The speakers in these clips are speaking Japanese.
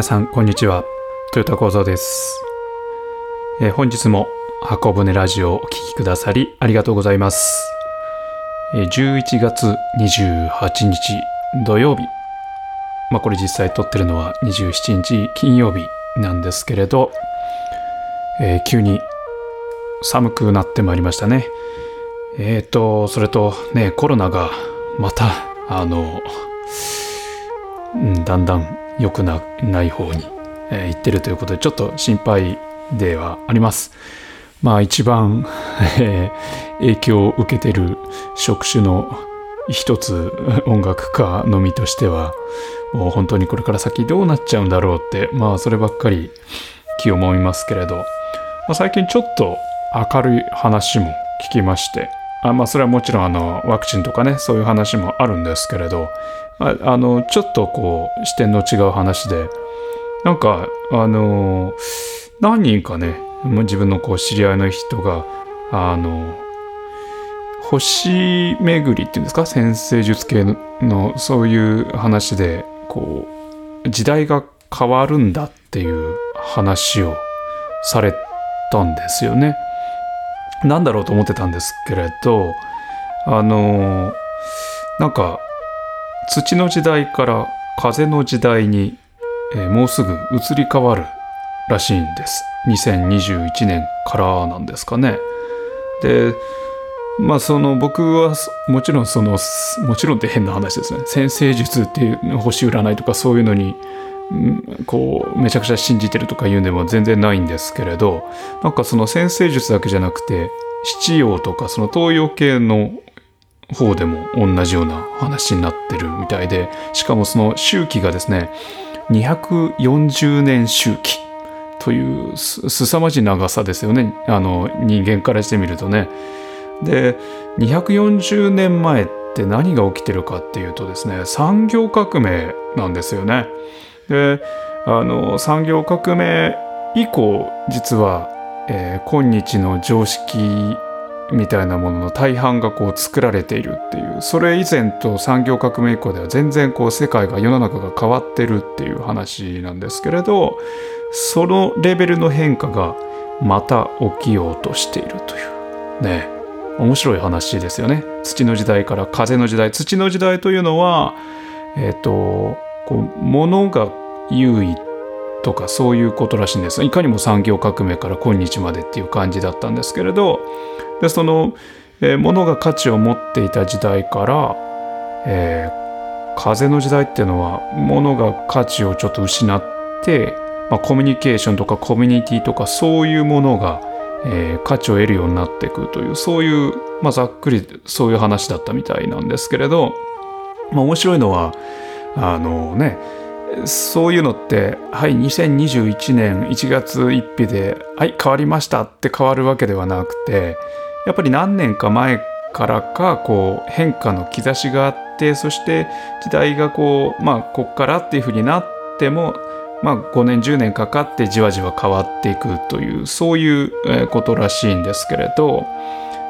皆さんこんにちは。豊田幸三です、えー、本日も箱舟ラジオをお聴きくださりありがとうございます、えー、11月28日土曜日。まあこれ実際撮ってるのは27日金曜日なんですけれど、えー、急に寒くなってまいりましたね。えっ、ー、とそれとねコロナがまたあの、うん、だんだん良くなない方に、えー、行ってるということでちょっと心配ではあります。まあ一番、えー、影響を受けてる職種の一つ音楽家のみとしてはもう本当にこれから先どうなっちゃうんだろうってまあそればっかり気をもみますけれど、まあ、最近ちょっと明るい話も聞きましてあまあそれはもちろんあのワクチンとかねそういう話もあるんですけれどまああのちょっとこう視点の違う話でなんかあの何人かね自分のこう知り合いの人があの星巡りっていうんですか先生術系のそういう話でこう時代が変わるんだっていう話をされたんですよね。なんだろうと思ってたんですけれどあのなんか土の時代から風の時代に、えー、もうすぐ移り変わるらしいんです。2021年からなんですかね。で、まあその僕はもちろんその、もちろんって変な話ですね。先生術っていう星占いとかそういうのに、こうめちゃくちゃ信じてるとか言うんでも全然ないんですけれどなんかその先生術だけじゃなくて七葉とかその東洋系の方でも同じような話になってるみたいでしかもその周期がですね240年周期というすさまじい長さですよねあの人間からしてみるとね。で240年前って何が起きてるかっていうとですね産業革命なんですよね。であの産業革命以降実は、えー、今日の常識みたいなものの大半がこう作られているっていうそれ以前と産業革命以降では全然こう世界が世の中が変わってるっていう話なんですけれどそのレベルの変化がまた起きようとしているという。ね。面白い話ですよね。土の時代から風の時代。土の時代というのはえっ、ー、とこう物が優位とかそういうことらしいんです。いかにも産業革命から今日までっていう感じだったんですけれどでその、えー、物が価値を持っていた時代から、えー、風の時代っていうのは物が価値をちょっと失って、まあ、コミュニケーションとかコミュニティとかそういうものが、えー、価値を得るようになっていくというそういう、まあ、ざっくりそういう話だったみたいなんですけれど、まあ、面白いのはあのねそういうのってはい2021年1月1日ではい変わりましたって変わるわけではなくてやっぱり何年か前からかこう変化の兆しがあってそして時代がこうまあこっからっていうふうになってもまあ5年10年かかってじわじわ変わっていくというそういうことらしいんですけれど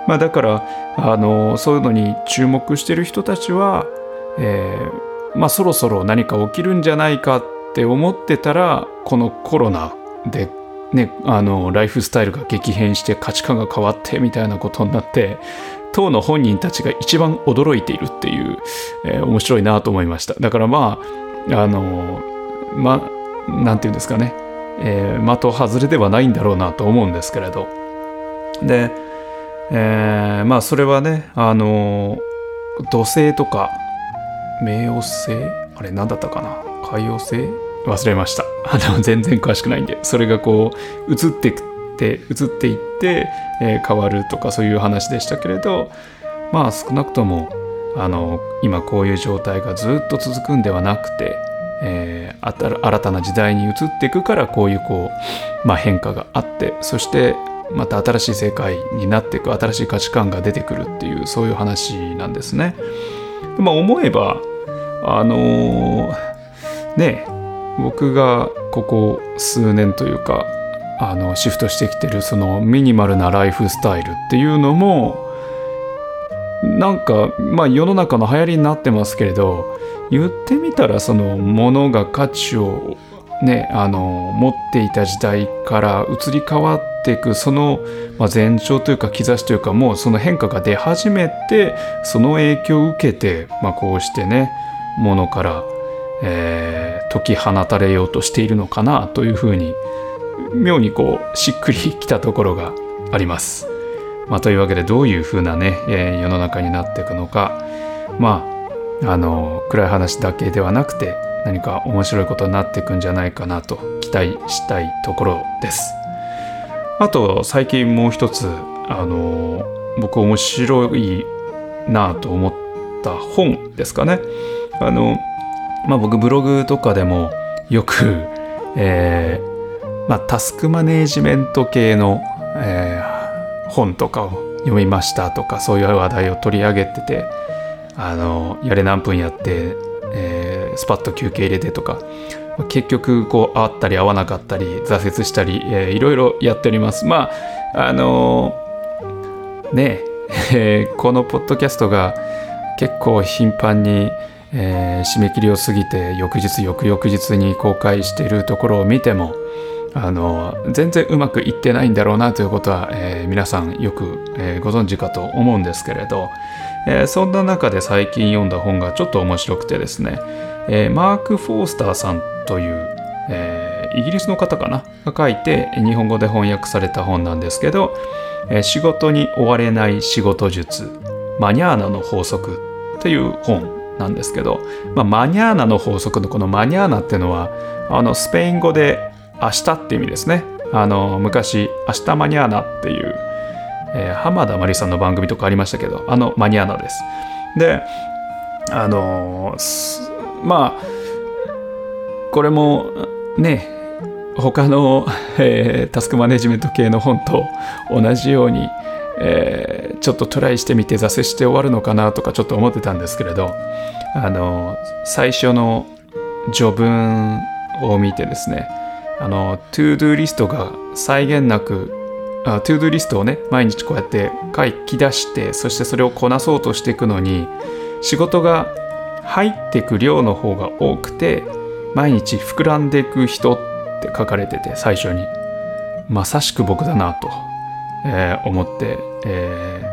まあだからあのそういうのに注目してる人たちは、えー、まあそろそろ何か起きるんじゃないかって思ってたらこのコロナでね、あのライフスタイルが激変して価値観が変わってみたいなことになって当の本人たちが一番驚いているっていう、えー、面白いなと思いました。だからまああのまなんていうんですかね、えー、的外れではないんだろうなと思うんですけれど。で、えー、まあそれはねあの土星とか冥王星あれ何だったかな？海王星忘れました。あの、全然詳しくないんで、それがこう、移ってくって、移っていって、えー、変わるとかそういう話でしたけれど、まあ少なくとも、あの、今こういう状態がずっと続くんではなくて、えー、新たな時代に移っていくからこういうこう、まあ、変化があってそしてまた新しい世界になっていく新しい価値観が出てくるっていうそういう話なんですね。まあ思えばあのー、ね僕がここ数年というかあのシフトしてきてるそのミニマルなライフスタイルっていうのもなんかまあ世の中の流行りになってますけれど言ってみたらそのものが価値をねあの持っていた時代から移り変わっていくその、ま、前兆というか兆しというかもうその変化が出始めてその影響を受けて、まあ、こうしてねものから、えー、解き放たれようとしているのかなというふうに妙にこうしっくりきたところがあります。まあ、というわけでどういうふうなね、えー、世の中になっていくのかまああの暗い話だけではなくて何か面白いことになっていくんじゃないかなと期待したいところです。あと最近もう一つあの僕面白いなと思った本ですかね。あのまあ僕ブログとかでもよく、えーまあ、タスクマネージメント系の、えー、本とかを読みましたとかそういう話題を取り上げててあのやれ何分やってえー、スパッと休憩入れてとか結局こう合ったり合わなかったり挫折したり、えー、いろいろやっております。まああのー、ねえー、このポッドキャストが結構頻繁に、えー、締め切りを過ぎて翌日翌々日に公開しているところを見てもあの全然うまくいってないんだろうなということは、えー、皆さんよく、えー、ご存知かと思うんですけれど、えー、そんな中で最近読んだ本がちょっと面白くてですね、えー、マーク・フォースターさんという、えー、イギリスの方かなが書いて日本語で翻訳された本なんですけど、え仕事に追われない仕事術マニャーナの法則という本なんですけど、まあ、マニャーナの法則のこのマニャーナっていうのはあのスペイン語で明日って意味ですね。あの昔明日マニャーナっていうえー、浜田真理さんの番組とかありましたけどあのマニアナです。であの、まあこれもね他の、えー、タスクマネジメント系の本と同じように、えー、ちょっとトライしてみて挫折して終わるのかなとかちょっと思ってたんですけれどあの最初の序文を見てですねあの to-do list が際限なくあ to-do list をね毎日こうやって書き出してそしてそれをこなそうとしていくのに仕事が入ってく量の方が多くて毎日膨らんでいくとって書かれてて最初に。まさしく僕だなと、えー、思って、え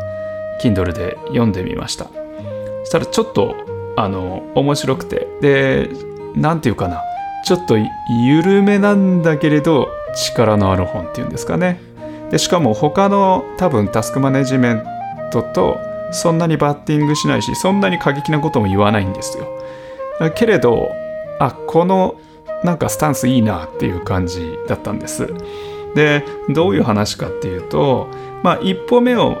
ー、Kindle で読んでみました。そしたらちょっとあの面白くて。で何て言うかな。ちょっと緩めなんだけれど力のある本っていうんですかね。でしかも他の多分タスクマネジメントとそんなにバッティングしないしそんなに過激なことも言わないんですよ。けれどあこのなんかスタンスいいなっていう感じだったんです。でどういう話かっていうとまあ一歩目を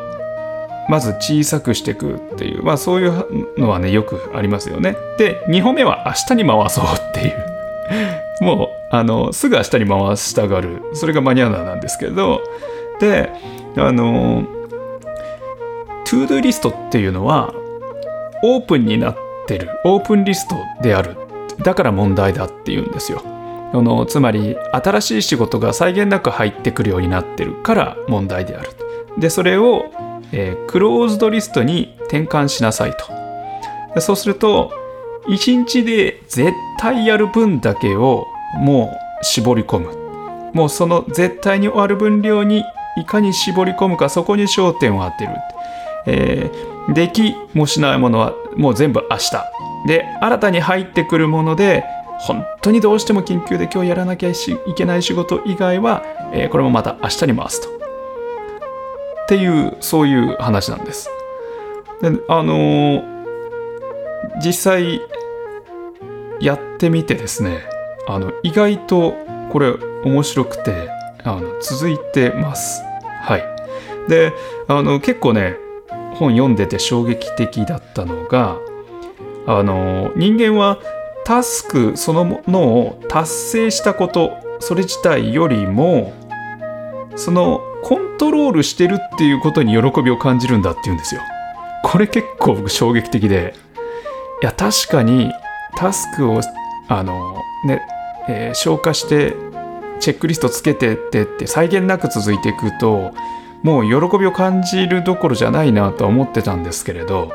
まず小さくしていくっていうまあそういうのはねよくありますよね。で2歩目は明日に回そうっていう。もうあのすぐ明日に回したがる。それが mañana なんですけど。であの to-do list っていうのはオープンになってる。オープンリストである。だから問題だっていうんですよ。あのつまり新しい仕事が際限なく入ってくるようになってるから問題であるでそれを、えー、クローズドリストに転換しなさいと。でそうすると1日で絶対やる分だけをもう絞り込む。もうその絶対に終わる分量にいかに絞り込むかそこに焦点を当てる、えー、できもしないものはもう全部明日。で新たに入ってくるもので本当にどうしても緊急で今日やらなきゃいけない仕事以外は、えー、これもまた明日に回すと。っていうそういう話なんです。であのー、実際やってみてですねあの意外とこれ面白くてあの続いてます。はい。であの結構ね本読んでて衝撃的だったのがあの人間はタスクそのものを達成したことそれ自体よりもそのコントロールしてるっていうことに喜びを感じるんだっていうんですよ。これ結構僕衝撃的で。いや確かにタスクをあのね、えー、消化してチェックリストつけてってって際限なく続いていくともう喜びを感じるどころじゃないなとは思ってたんですけれど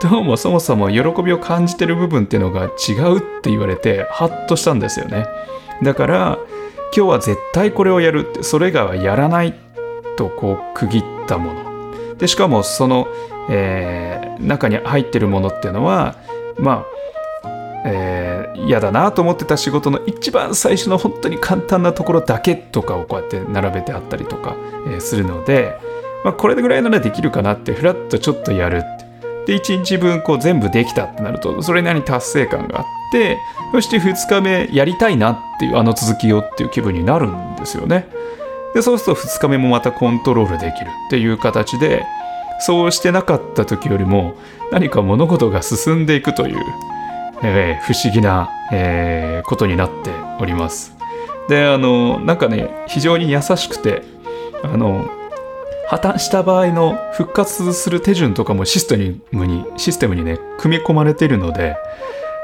どうもそもそも喜びを感じてる部分っていうのが違うって言われてハッとしたんですよね。だから今日は絶対これをやるってそれ以外はやらないとこう区切ったものでしかもその、えー中に入ってるものっていうのはまあえー嫌だなと思ってた仕事の一番最初の本当に簡単なところだけとかをこうやって並べてあったりとか、えーするので、まあ、これぐらいならできるかなってふらっとちょっとやるで1日分こう全部できたってなるとそれなりに達成感があってそして2日目やりたいなっていうあの続きをっていう気分になるんですよね。でそうすると2日目もまたコントロールできるっていう形でそうしてなかった時よりも何か物事が進んでいくという、えー不思議な、えーことになっております。であのなんかね非常に優しくてあの破綻した場合の復活する手順とかもシステムにシステムにね組み込まれているので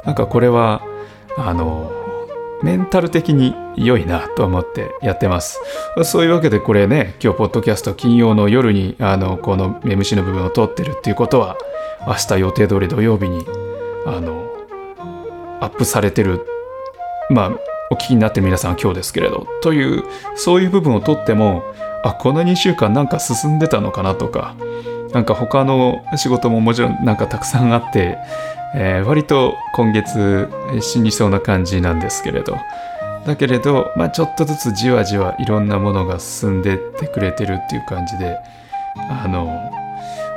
なんかこれはあのメンタル的に良いなと思ってやってます。そういうわけでこれね、今日ポッドキャスト金曜の夜にあのこの MC の部分を撮ってるっていうことは、明日予定通り土曜日にあのアップされてる、まあお聞きになってる皆さん今日ですけれど、というそういう部分を撮っても、あ、この2週間なんか進んでたのかなとか、なんか他の仕事ももちろんなんかたくさんあって、えー割と今月死にそうな感じなんですけれど。だけれど、まあ、ちょっとずつじわじわいろんなものが進んでってくれてるっていう感じであの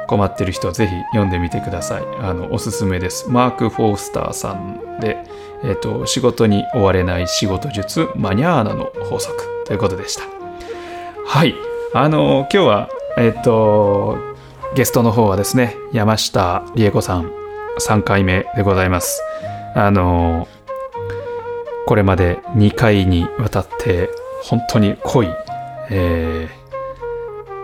困ってる人はぜひ読んでみてください。あのおすすめです。マーク・フォースターさんで、えっと仕事に追われない仕事術マニャーナの法則ということでした。はい。あの今日はえっ、とゲストの方はですね山下理恵子さん3回目でございます。あのこれまで2回にわたって本当に濃い、えー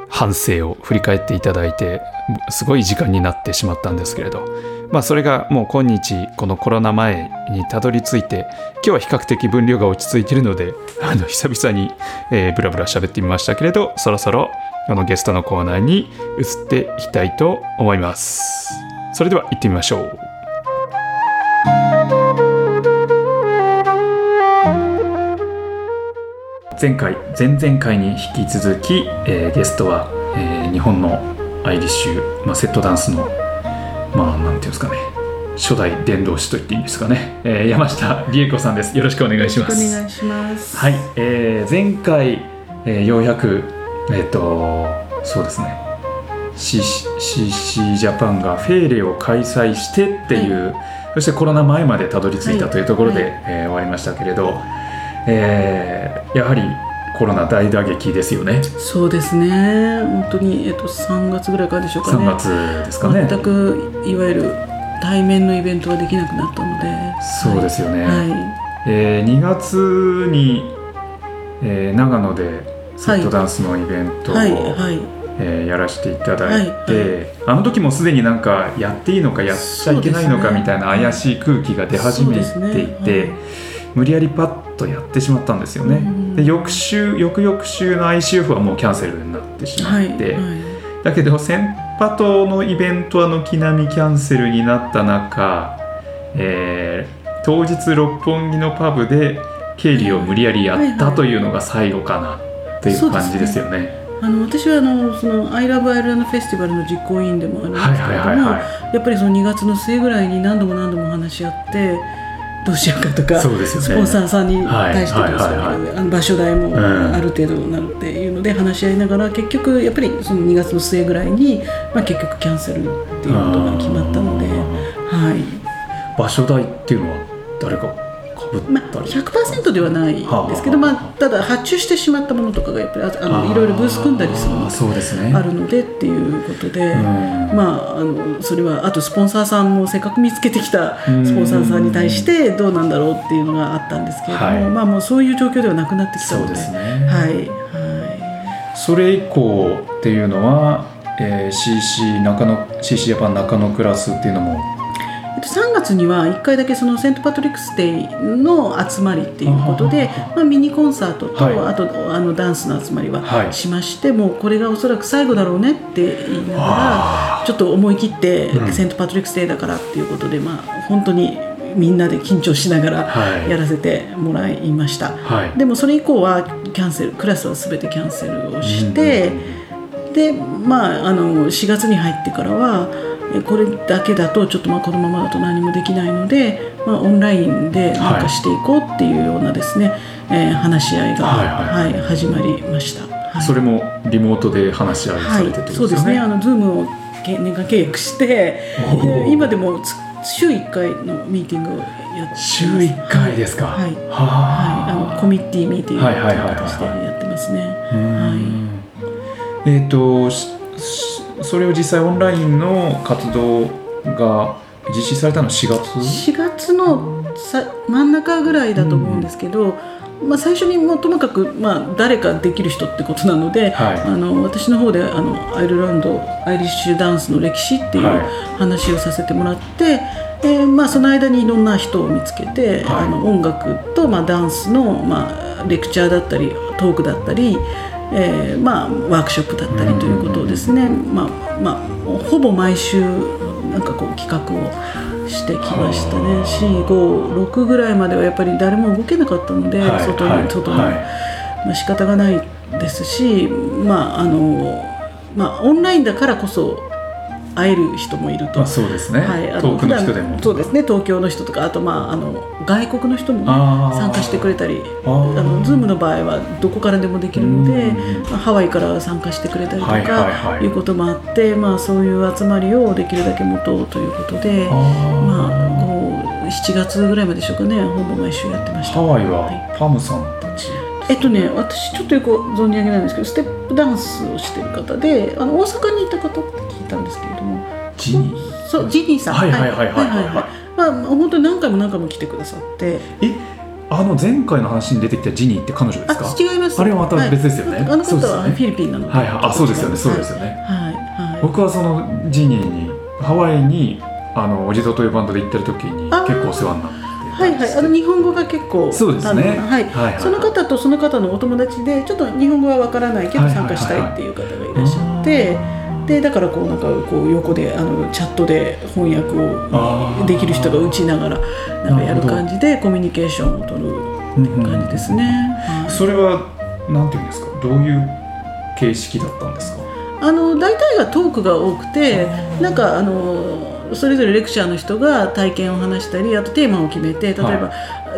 反省を振り返っていただいてすごい時間になってしまったんですけれど。まあそれがもう今日このコロナ前にたどり着いて今日は比較的分量が落ち着いているのであの久々に、えーブラブラ喋ってみましたけれどそろそろあのゲストのコーナーに移っていきたいと思います。それでは行ってみましょう。前回前々回に引き続き、えーゲストは、えー日本のアイリッシュ、まあ、セットダンスのまあなんていうんですかね。初代伝道師と言っていいんですかね、えー山下理恵子さんです。よろしくお願いしおます。願いします。はい、えー前回、えーようやくえっ、とそうですね。CC, ジャパンがフェーレを開催してっていう、そしてコロナ前までたどり着いたはいというところで、はい。えー終わりましたけれど、えーやはりコロナ大打撃ですよねそうですね。本当にえっと3月ぐらいからでしょうか3ね。月ですかね全くいわゆる対面のイベントができなくなったので。そうですよね、はえー2月に、えー長野でセットダンスのイベンいトを、はいはい。えーやらせていただいて、はいあの時もすでになんかやっていいのかやっちゃいけないのかみたいな怪しい空気が出始めていて、ね無理やりパッとやってしまったんですよね。うんで翌週翌々週の ICF はもうキャンセルになってしまはいって、はい。だけど先パトのイベントは軒並みキャンセルになった中、えー当日六本木のパブで経理を無理やりやったというのが最後かなっていう感じですよね。あの私はあのその I Love アイルランドフェスティバルの実行委員でもあるんですはいけれども、はいはいはい。やっぱりその2月の末ぐらいに何度も何度も話し合ってどうしようかとかね。スポンサーさんに対してどう場所代もんある程度なるっていうので話し合いながら結局やっぱりその2月の末ぐらいに、まあ、結局キャンセルっていうことが決まったので、はい。場所代っていうのは誰かまあ、ったり、100%ではないんですけど、まあ、ただ発注してしまったものとかがやっぱりああのいろいろブース組んだりするのあーそうですね。あるのでっていうことで。うん。まあ、あのそれはあとスポンサーさんもせっかく見つけてきたスポンサーさんに対してどうなんだろうっていうのがあったんですけれども、はい。まあもうそういう状況ではなくなってきたのでそうですね、はいはそれ以降っていうのは、えー CC 中野 CC ジャパン中野クラスっていうのもと、3月には1回だけそのセント・パトリックス・デイの集まりっていうことでまあ、ミニコンサートと、はい。あとあのダンスの集まりははい。しまして、もうこれがおそらく最後だろうねって言いながあらちょっと思い切って、うん。セント・パトリックス・デイだからっていうことで、まあ、本当にみんなで緊張しながらはい。やらせてもらいました、はい。でもそれ以降はキャンセルクラスは全てキャンセルをして、でまああの4月に入ってからはえこれだけだとちょっとまあこのままだと何もできないので、まあ、オンラインでなんかしていこうっていうようなですね、えー話し合いが、ははいい始まりました。はいそれもリモートで話し合いされてってことですよね、そうですね。あのズームをけ年間契約して、今でもつ週1回のミーティングをやってます。週1回ですかはい。はい。はあの committee meeting はいはいはいはいとしてやってますね。うーんえっ、とししそれを実際オンラインの活動が実施されたのは4月？4月のさ真ん中ぐらいだと思うんですけど、まあ、最初にもともかく、まあ、誰かできる人ってことなので、はい。あの私の方であのアイルランドアイリッシュダンスの歴史っていうはい。話をさせてもらって、えーまあ、その間にいろんな人を見つけて、はい。あの音楽と、まあ、ダンスの、まあ、レクチャーだったりトークだったり、えーまあ、ワークショップだったりということをですね、まあまあ、ほぼ毎週なんかこう企画をしてきましたね。456ぐらいまではやっぱり誰も動けなかったので、はい外に、はい外に、はい。まあ仕方がないですし、まああのまあ、オンラインだからこそ会える人もいると。まあ、そうですね、はい、あ遠くの人でも。そうですね東京の人とかあと、まあ、あの外国の人もね、参加してくれたりあの Zoom の場合はどこからでもできるのでうん。まあハワイから参加してくれたりとか、はいいはいはい。うこともあって、まあ、そういう集まりをできるだけ持とうということでまあ、こう7月ぐらいまででしょうかねほぼ毎週やってました。ハワイははい。パムさんたち、えっとね、私ちょっとよく存じ上げないんですけどステップダンスをしてる方であの大阪にいた方って聞いたんですけれどもジニー。そうジニーさん。はいはいはいはいはい。はいまあ本当に何回も何回も来てくださって。えあの前回の話に出てきたジニーって彼女ですか？あ違います。あれはまた別ですよね。はい。あのそうですよね。方はフィリピンなので。はいはい。あそうですよね。そうですよね、はい。はい。僕はそのジニーにハワイにあのおじとというバンドで行ってる時に結構お世話になってはいはい。あの日本語が結構そうですね。はい。はいその方とその方のお友達でちょっと日本語はわからないけど参加したいっていう方がいらっしゃってでだからこうなんかこう横であのチャットで翻訳をできる人が打ちながらなんかやる感じでコミュニケーションを取るっていう感じですね。はいそれはなんていうんですか？どういう形式だったんですか？あの大体がトークが多くてなんかあのそれぞれレクチャーの人が体験を話したりあとテーマを決めて例えば、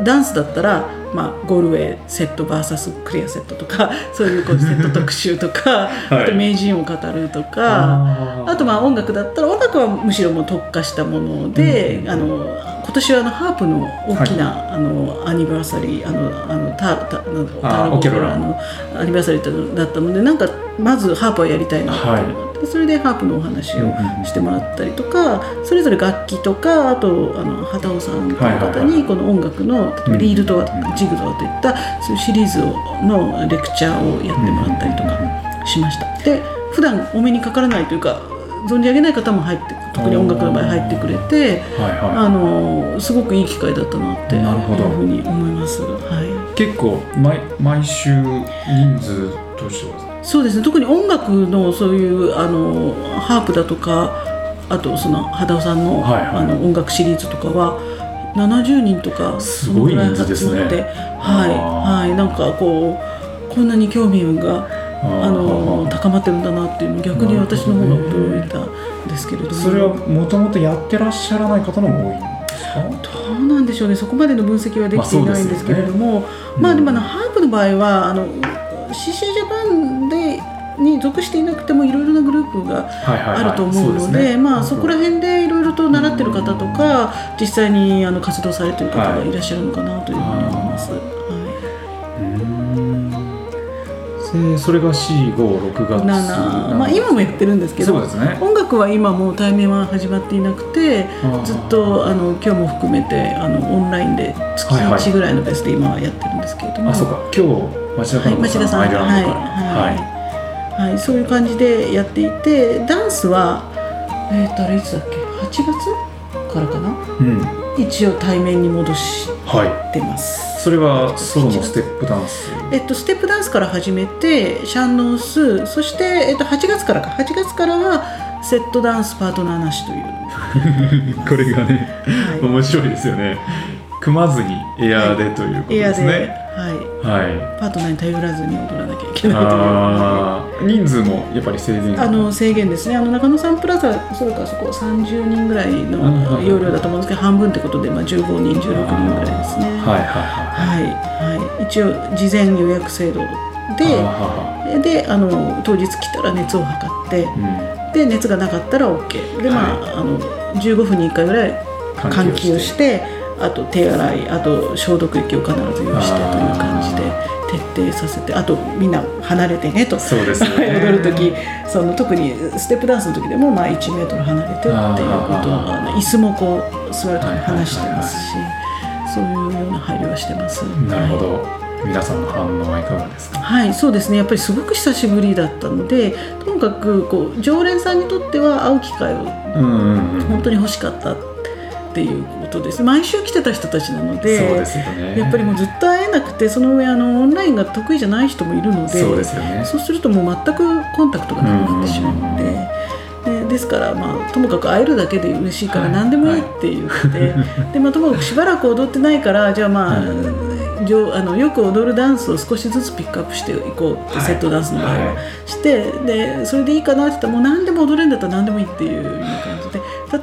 ダンスだったら、まあ、ゴールウェイセット VS クリアセットとか そういうこうセット特集とか、はい。あと名人を語るとか。ああとまあ音楽だったら音楽はむしろもう特化したもので、うん。あの今年はあのハープの大きな、あのアニバーサリーあのあのタタなんだろオケロラ。のアニバーサリーだったのでなんかまずハープはやりたいなと思って、それでハープのお話をしてもらったりとかそれぞれ楽器とかあとあの畑尾さんというはいはいはい。方にこの音楽の例えばリードとかジグゾーといったそういうシリーズのレクチャーをやってもらったりとかしました。で普段お目にかからないというか存じ上げない方も入って特に音楽の場合入ってくれてはいはあのすごくいい機会だったなっていうなるほど。ふうに思います。はい。い結構毎毎週人数としては？そうですね。特に音楽のそういうあのハープだとかあとその肌尾さんの,、はいはい。あの音楽シリーズとかは70人とかすごい人数ですね。はい。はい。なんかこうこんなに興味があのあ高まってるんだなっていうの逆に私の方が驚いたんですけれども。それはもともとやってらっしゃらない方の方が多いんですか？どうなんでしょうね。そこまでの分析はできていないんですけれども、まあでもあのハープの場合はあの CC ジャパンでに属していなくてもいろいろなグループがあると思うので,、そこら辺でいろいろと習ってる方とか実際にあの活動されてる方がいらっしゃるのかなというふうに思います。でそれが456月い、7まあ今もやってるんですけどね。音楽は今もう対面は始まっていなくてずっとあの今日も含めてあのオンラインで月はいはい1ぐらいのペースで今はやってるんですけれども、あそうか。今日町田はい、監町田さん。はいはい。はい、そういう感じでやっていてダンスはえっ、とあれいつだっけ？8月からかな？うん一応対面に戻しはいてます。それはソロのステップダンス？えっと、ステップダンスから始めてシャンノースそして、えっと、8月からか。8月からはセットダンスパートナーなしという これがね、はい。面白いですよね組まずにエアーでということで、ですね。はい、はい。パートナーに頼らずに踊らなきゃいけないという。人数もやっぱり制限あの制限ですね。あの中野サンプラザそれからそこ30人ぐらいのうん容量だと思うんですけど半分ってことで、まあ、15人16人ぐらいですね。はいはいはい、はい、一応事前予約制度はいでであの当日来たら熱を測ってうん。で熱がなかったら OK でまあ,、あの15分に1回ぐらい換気をしてあと手洗いあと消毒液を必ず用意してという感じで徹底させてあとみんな離れてねと。そうですよね。踊る時その特にステップダンスの時でもまあ1メートル離れてっていうことをあの椅子もこう座る時に離してますし、そういうような配慮はしてます。なるほど。皆さんの反応はいかがですか？はい、そうですね。やっぱりすごく久しぶりだったので、ともかくこう常連さんにとっては会う機会を本当に欲しかったっていうことです。毎週来てた人たちなので、そうですよね。やっぱりもうずっと会えなくて、その上あのオンラインが得意じゃない人もいるので、そうですよね。そうするともう全くコンタクトがなくなってしまうので。でですから、まあ、ともかく会えるだけで嬉しいからはい。何でもいいって言って、でまあ、ともかくしばらく踊ってないからじゃあまあ、あのよく踊るダンスを少しずつピックアップしていこうって、はい。セットダンスの場合は、はい。してでそれでいいかなって言ったらもう何でも踊れるんだったら何でもいいっていう感じで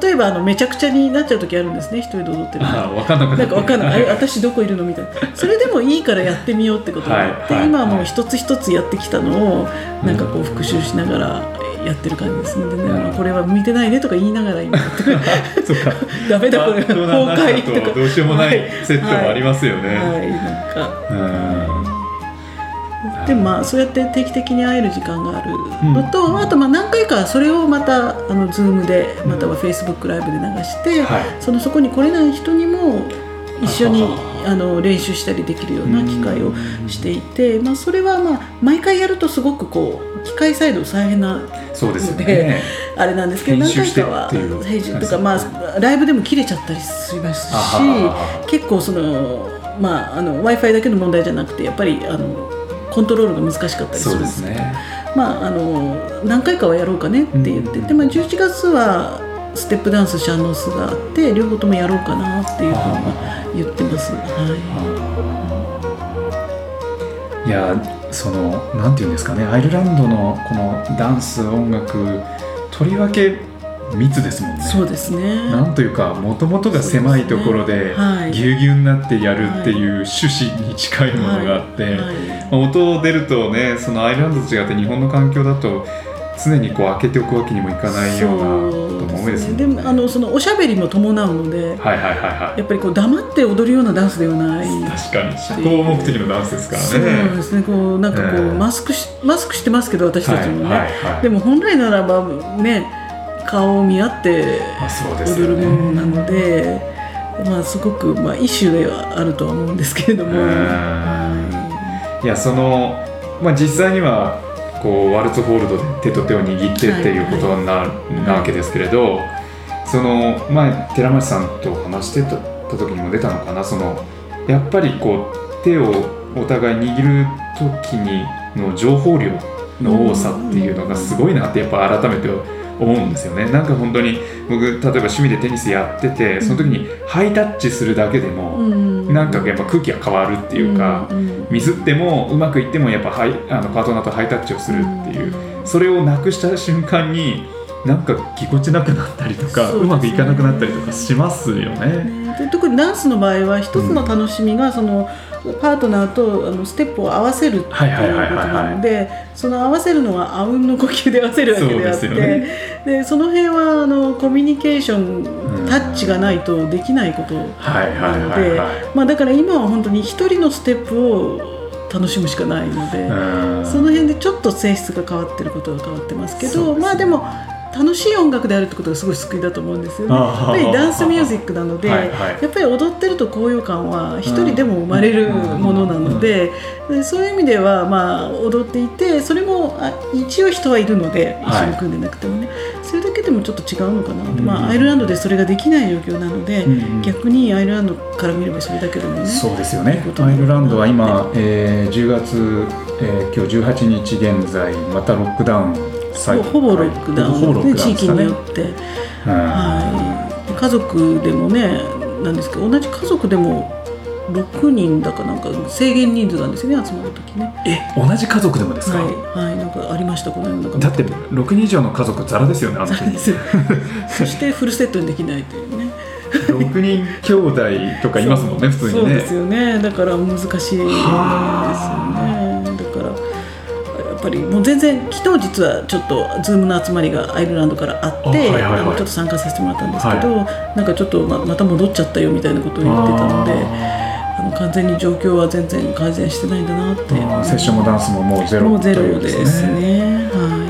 例えばあのめちゃくちゃになっちゃう時あるんですね一人で踊ってるあ分かんなくななんかわかんない、あれは私どこいるの？みたいな。それでもいいからやってみようってことになって、はいはい今はもう一つ一つやってきたのをなんかこう復習しながらやってる感じですのでね、これは向いてないねとか言いながら今。やってるそっか。ダメだこれ崩壊とか。どうしようもないセットもありますよね、はい、はい。なんか。うんでもまあそうやって定期的に会える時間があるのと、あとまあ何回かそれをまたあの Zoom でまたは Facebook ライブで流して、はい。そのそこに来れない人にも一緒にあの練習したりできるような機会をしていて、まあ、それはまあ毎回やるとすごくこう機械サイド大変なそうですね。あれなんですけど何回かは編集とかまあライブでも切れちゃったりしますし結構そのまああの w i f i だけの問題じゃなくてやっぱりあのコントロールが難しかったりすそうるんですけどね。まああの何回かはやろうかねって言ってて、まあ、11月はステップダンスシャンノスがあって両方ともやろうかなっていうふうに言ってます。はい。やそのなんていうんですかねアイルランドのこのダンス音楽とりわけ密ですもんね。そうですね。なんというかもともとが狭いところではい。ぎゅうぎゅうになってやるっていう趣旨に近いものがあって、はいまあ音出るとねそのアイルランドと違って日本の環境だと常にこう開けておくわけにもいかないようなことも多いですもんでもあのそのおしゃべりも伴うので、はいはいはいはい。やっぱりこう黙って踊るようなダンスではない。確かに。社交目的のダンスですからそうねですね。こうなんかこう、ええ。マスクしマスクしてますけど私たちもね。はいはいはい。でも本来ならばね顔を見合ってまあそうです踊るものなので、まあすごくまあ一種ではあるとは思うんですけれども。いやその、まあ、実際にはこうワルツホールドで手と手を握ってっていうことにな,、なわけですけれどその前寺町さんと話してたた時にも出たのかな。そのやっぱりこう手をお互い握る時にの情報量の多さっていうのがすごいなってやっぱ改めて思うんですよね。なんか本当に僕例えば趣味でテニスやっててその時にハイタッチするだけでも、うんなんかやっぱ空気が変わるっていうか、ミスってもうまくいってもやっぱハイあのパートナーとハイタッチをするっていう、それをなくした瞬間になんかぎこちなくなったりとかう,、ね。まくいかなくなったりとかしますよね。ねで特にダンスの場合は一つの楽しみがそのパートナーとあのステップを合わせるっていうことなのでその合わせるのはあうんの呼吸で合わせるわけであってそうでね。でその辺はあのコミュニケーションうん。タッチがないとできないことなのはいでだから今は本当に一人のステップを楽しむしかないので。うん。その辺でちょっと性質が変わってることは変わってますけどね。まあでも楽しい音楽であるってことがすごい救いだと思うんですよね。あやっーぱりダンスミュージックなので、はいはい。やっぱり踊ってると高揚感は一人でも生まれるものなので、でそういう意味ではまあ踊っていてそれもあ一応人はい。るので一緒に組んでなくてもね、それだけでもちょっと違うのかなって、うんまあアイルランドでそれができない状況なので、うんうん逆にアイルランドから見ればそれだけでもね。そうですよね。アイルランドは今、えー10月、えー今日18日現在またロックダウン最ほぼロックダウンほぼロックダウン地域ですかね。によって、うんはい、家族でもねなんですけど同じ家族でも6人だかなんか制限人数なんですよね集まる時ね。え同じ家族でもですか、はい、はい、なんかありましたこの世だって6人以上の家族ザラですよねあの時。です。よ そしてフルセットにできないというね。6人兄弟とかいますもんね普通にね。そうですよね。だから難しいですよねぱりもう全然昨日実はちょっとズームの集まりがアイルランドからあってあはいはいちょっと参加させてもらったんですけど、なんかちょっとままた戻っちゃったよみたいなことを言ってたのであの完全に状況は全然改善してないんだなって。セッションもダンスももうゼロもうゼロですね。は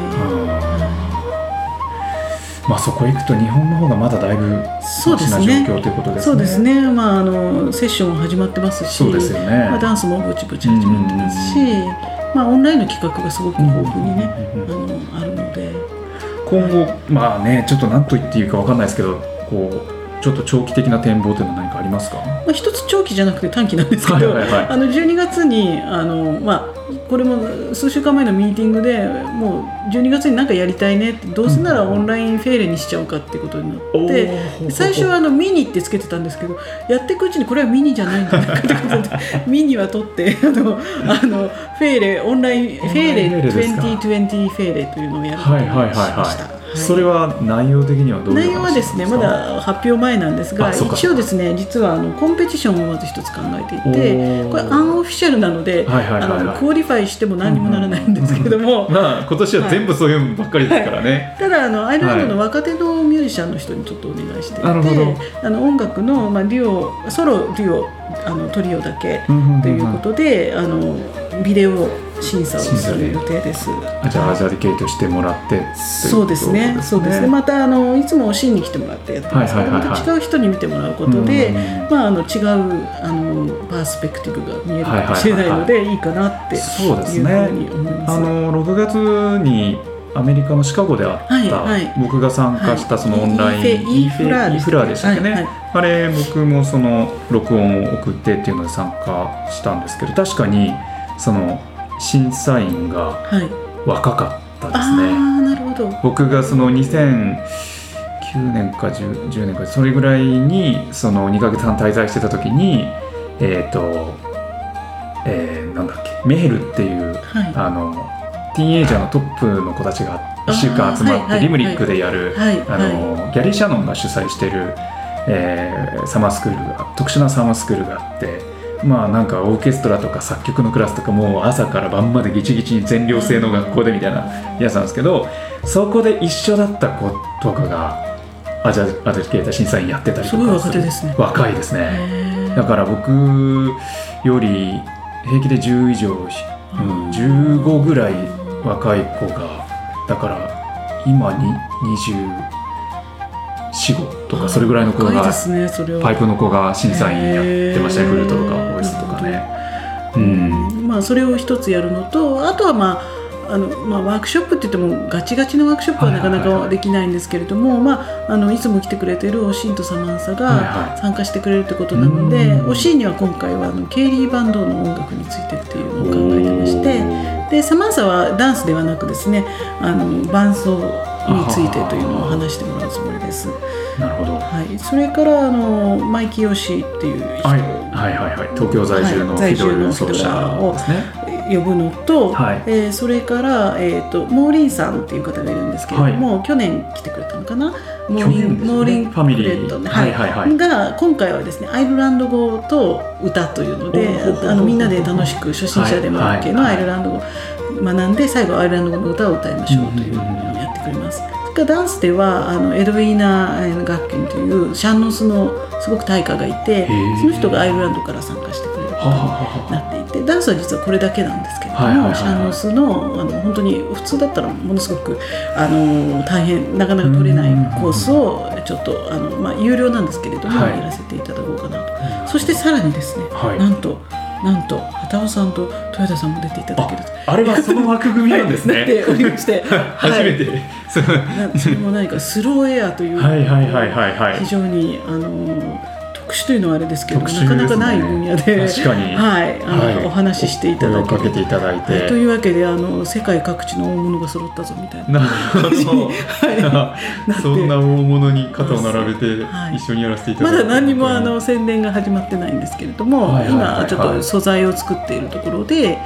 まあそこ行くと日本の方がまだだいぶそうですね。状況ということい、ですね。そうです。ね。まああのセッション始まってますしそうですよね。まあ、ダンスもぼちぼち始まってますし、まあ、オンラインの企画がすごく豊富にね、あのあるので。今後まあねちょっと何と言っていいかわかんないですけどこうちょっと長期的な展望というのは何かありますか？まあ、一つ長期じゃなくて短期なんですけど、あの12月にあの、まあ、これも数週間前のミーティングでもう12月に何かやりたいねってどうせならオンラインフェーレにしちゃおうかってことになって。最初はあのミニってつけてたんですけどやっていくうちにこれはミニじゃないんじゃないかということでミニは取って あのあのフェーレオンラインフェーレオンラインフェーレですか2020フェーレというのをやることにしはいはいはいました。はい。それは内容的にはどう内容はですねまだ発表前なんですが一応ですね実はあのコンペティションをまず一つ考えていおてー。これ unofficial なので qualify しても何にもならないんですけども、まあ今年は全部そういうのばっかりですからね。ただあのアイルランドの若手のミュージシャンの人にちょっとお願いしていて、あの音楽の、まあ、デュオソロデュオあのトリオだけということで、あのビデオ審査をする予定です。あじゃあア adjudicate してもらってそうですね、そうですね。またあのいつもシーンに来てもらってやってます。けど、また違う人に見てもらうことで、うんまああの違うあのパースペクティブが見えるかもしれないので、いいかなってそうですね。あの6月にアメリカのシカゴであった、はいはい。僕が参加したそのオンライン、はいイーフェラーでしたイーフラーでしたっけね、あれ僕もその録音を送ってっていうので参加したんですけど確かにその審査員がはい。若かったですあねあ、なるほど。僕がその2009年か 10, 10年かそれぐらいにその2ヶ月半滞在してた時にえっ、と、えーなんだっけメヘルっていうはい。あのティーンエイジャーのトップの子たちが1週間集まってリムリックでやる、ギャリー・シャノンが主催してる、えーサマースクールが特殊なサマースクールがあってまあなんかオーケストラとか作曲のクラスとかもう朝から晩までギチギチに全寮制の学校でみたいなやつなんですけどそこで一緒だった子とかがアジャアジャケータ審査員やってたりとかすごい若手ですね若いですね。だから僕より平気で10以上、うん、15ぐらい若い子がだから今に245とかそれぐらいの子が。パイプの子が審査員やってましたねフルートとかボイスとかね。うん。まあ、それを一つやるのとあとは、まああのまあ、ワークショップって言ってもガチガチのワークショップはなかなかできないんですけれども、まあ、あのいつも来てくれてるオシンとサマンサが参加してくれるってことなので、うん。オシンには今回はあのケイリーバンドの音楽についてっていうのを考えてましてでサマンサはダンスではなくですねあの伴奏についてというのを話してもらうつもりです。なるほど。ははい、それからあのマイキヨシっていう人。い。はいはいはい。東京在住のフはい。ィドル奏者ですね。呼ぶのと、はい。えーそれから、えー、とモーリンさんっていう方がいるんですけれども、去年来てくれたのかな？モーリン、ねモーリンファミリー。ね。はい。はいはいが今回はですねアイルランド語と歌というのであのみんなで楽しく初心者でもはい OK のアイルランド語を学んで最後アイルランド語の歌を歌いましょうというのをやってくれます。それからダンスではあのエドウィーナ・えー楽器というシャンノスのすごく大家がいてーその人がアイルランドから参加してくれることになっていてダンスは実はこれだけなんですけれども、はいはいシャンノスのあの本当に普通だったらものすごくあの大変なかなか取れないコースをちょっとあの、まあ、有料なんですけれども、はい。やらせていただこうかなと。そしてさらにですね、はい。なんとなんと畑尾さんと豊田さんも出ていただけると。あれはその枠組みなんですね。おりまして、初めて。それも何かスローエアという、はいはいはいはいはい非常にあの特特殊というのはあれですけど特殊なかなかない分野で確かに。はいあのはい。お話ししていただけていただいて、はい。というわけであの世界各地の大物が揃ったぞみたいな。なるほど、そんな大物に肩を並べてはい一緒にやらせていただいて、まだ何にもあの宣伝が始まってないんですけれども、はいはいはいはい。今ちょっと素材を作っているところで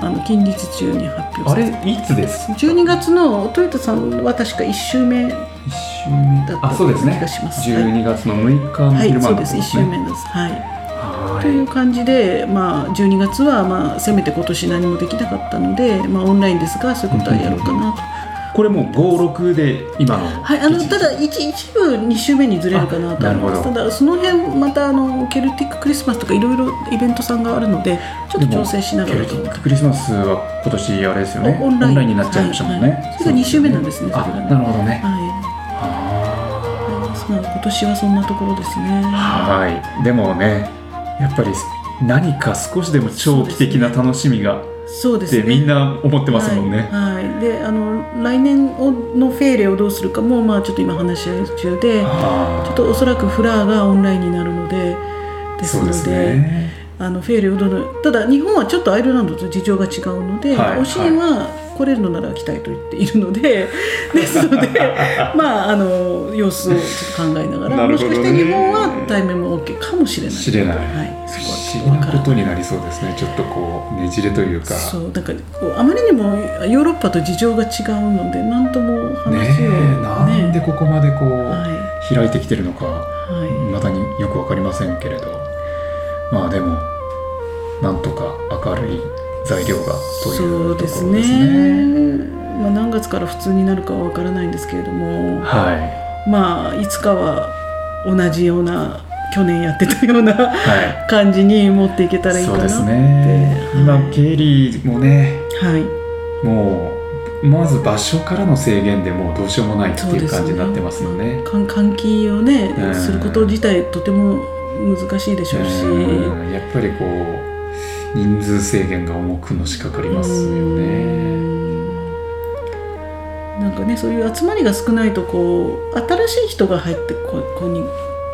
あの近日中に発表あれされていつです12月のトヨタさんは確か1週目一週目だったうですね。気がします。12月の6日のはい昼間のそうです。1週目です。はい。はという感じで、まあ、12月は、まあ、せめて今年何もできなかったので、まあ、オンラインですがそういうことはやろうかなと、これもう56で今のはい、あのただ一一部2週目にずれるかなと思います。ただその辺またあのケルティッククリスマスとかいろいろイベントさんがあるのでちょっと調整しながらケルティッククリスマスは今年あれですよね。オンライン。になっちゃいましたもんね、はい。はいそれが二週目なんですねね。なるほどね。は、はいまあ今年はそんなところですね。はい。でもねやっぱり何か少しでも長期的な楽しみがそうですね。みんな思ってますもんね。はい、はい。であの来年をのフェーレをどうするかも、まあ、ちょっと今話し合い中であちょっとおそらくフラーがオンラインになるのでですのでそうですね。あのフェーレをどのただ日本はちょっとアイルランドと事情が違うので、はい。おしんは来れるのなら来たいと言っているので ですのでまああの様子をちょっと考えながらね。もしかして日本は対面も OK かもしれない。知れない。はい、そ不こは思議なことになりそうですね。ちょっとこうねじれというか。そうなんかこうあまりにもヨーロッパと事情が違うので何とも話をねえなんでここまでこう、は開いてきてるのかいはい。まだによくわかりませんけれど。まあでもなんとか明るい材料がといそううとですころですね。ね。まあ、何月から普通になるかはわからないんですけれども、はまあいつかは同じような去年やってたようない、はい感じに持っていけたらいいかなって。ね。今はい経理もねはい。もうまず場所からの制限でもうどうしようもないっていう感じになってますよね。かん換気をね、うんすること自体とても難しいでしょうし。うんやっぱりこう人数制限が重くのしかかりますよね。なんかねそういう集まりが少ないとこう新しい人が入ってここに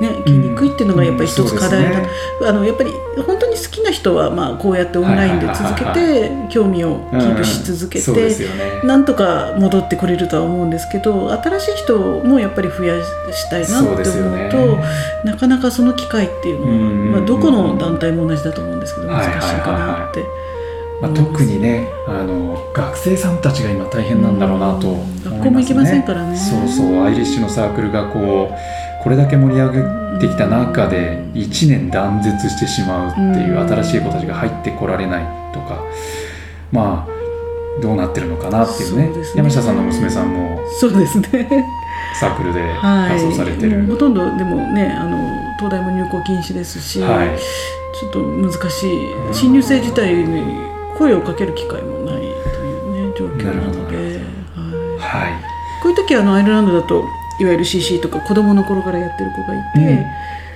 ね来にくいっていうのがやっぱり一つ課題だ、うんそうあのやっぱり本当に好きな人はまあこうやってオンラインで続けはいて興味をキープし続けて。なんとか戻ってくれるとは思うんですけど新しい人もやっぱり増やしたいなって思うとなかなかその機会っていうのは、うんまあ、どこの団体も同じだと思うんですけど難しいかなって。まあ、特にねあの学生さんたちが今大変なんだろうなと思いますね。学校も行けませんからね。そうそうアイリッシュのサークルがこうこれだけ盛り上げてきた中で1年断絶してしまうっていううん。新しい子たちが入ってこられないとかまあどうなってるのかなっていうね。ね。山下さんの娘さんもそうですね。サークルではい。活動されてる、もうほとんどでもね、あの東大も入校禁止ですし、はい。ちょっと難しい。新入生自体に声をかける機会もないというね状況なので、はい。はい。こういう時はあのアイルランドだといわゆる CC とか子供の頃からやってる子がいて。うん。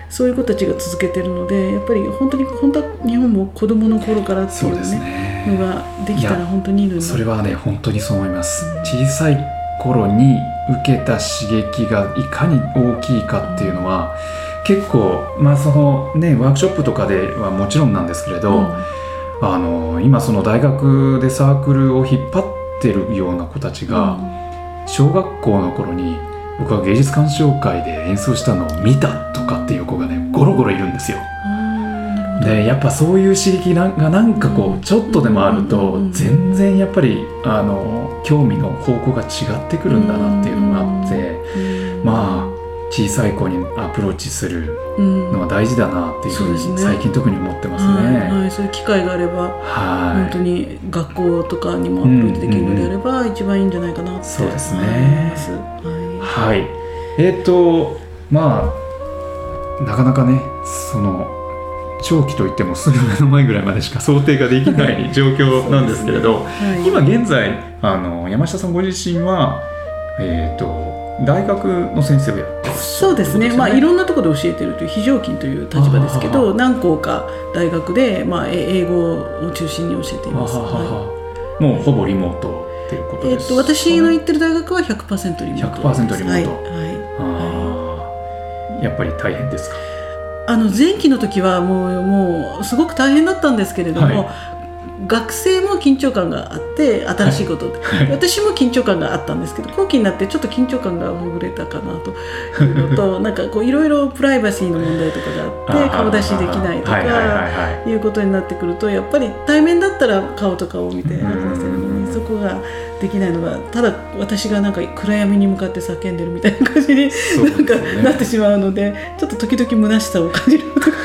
そういう子たちが続けてるのでやっぱり本当に本当は日本も子供の頃からっていそうですうね。ねのができたら本当にいいのになそれはね本当にそう思います。小さい頃に受けた刺激がいかに大きいかっていうのは結構まあそのねワークショップとかではもちろんなんですけれど、うん。あの今その大学でサークルを引っ張ってるような子たちが小学校の頃に僕は芸術鑑賞会で演奏したのを見たとかっていう子がねゴロゴロいるんですよ。でやっぱそういう刺激ながなんかこうん。うちょっとでもあるとうん全然やっぱりあの興味の方向が違ってくるんだなっていうのがあってうん。まあ小さい子にアプローチするうん。のは大事だなっていうふうに最近特に思ってますはいね。はい、そういう機会があればはい。本当に学校とかにもアプローチできるのであれば、一番いいんじゃないかなってそうですね。はい思います。ははい。えっ、と、まあ、なかなかね、その、長期といってもすぐ目の前ぐらいまでしか想定ができない状況なんですけれど、い、はい、今現在、あの、山下さんご自身は、えっ、と、大学の先生をやってそうですね、まあ、いろんなところで教えてるという非常勤という立場ですけあど何校か大学で、まあ、え英語を中心に教えています。ははははは。もうほぼリモートっていうこといえっですと私の行ってる大学は100%リモートです。100%リモート。はいはいやっぱり大変ですか？あの前期の時はもうもうすごく大変だったんですけれども、は学生も緊張感があって新しいことで、はい。私も緊張感があったんですけど後期になってちょっと緊張感がほぐれたかなと。いうのと なんかこういろいろプライバシーの問題とかがあって顔出しできないとか。はいうことになってくるとやっぱり対面だったら顔と顔を見てうん話せそこができないのがただ私がなんか暗闇に向かって叫んでるみたいな感じになんかなってしまうのでちょっと時々虚しさを感じることが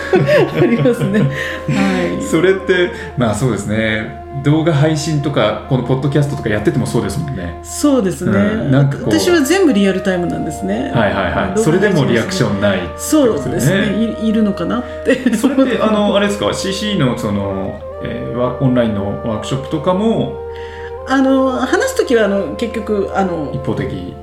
ありますね。はい。それってまあそうですね。動画配信とかこのポッドキャストとかやっててもそうですもんね。そうですね、うんなんか私は全部リアルタイムなんですね。はいはいはい。それでもリアクションないってことそうですね。いいるのかなって。それってあのあれですか？CC のその、えーワオンラインのワークショップとかもあの話す時はあの結局あの一方的。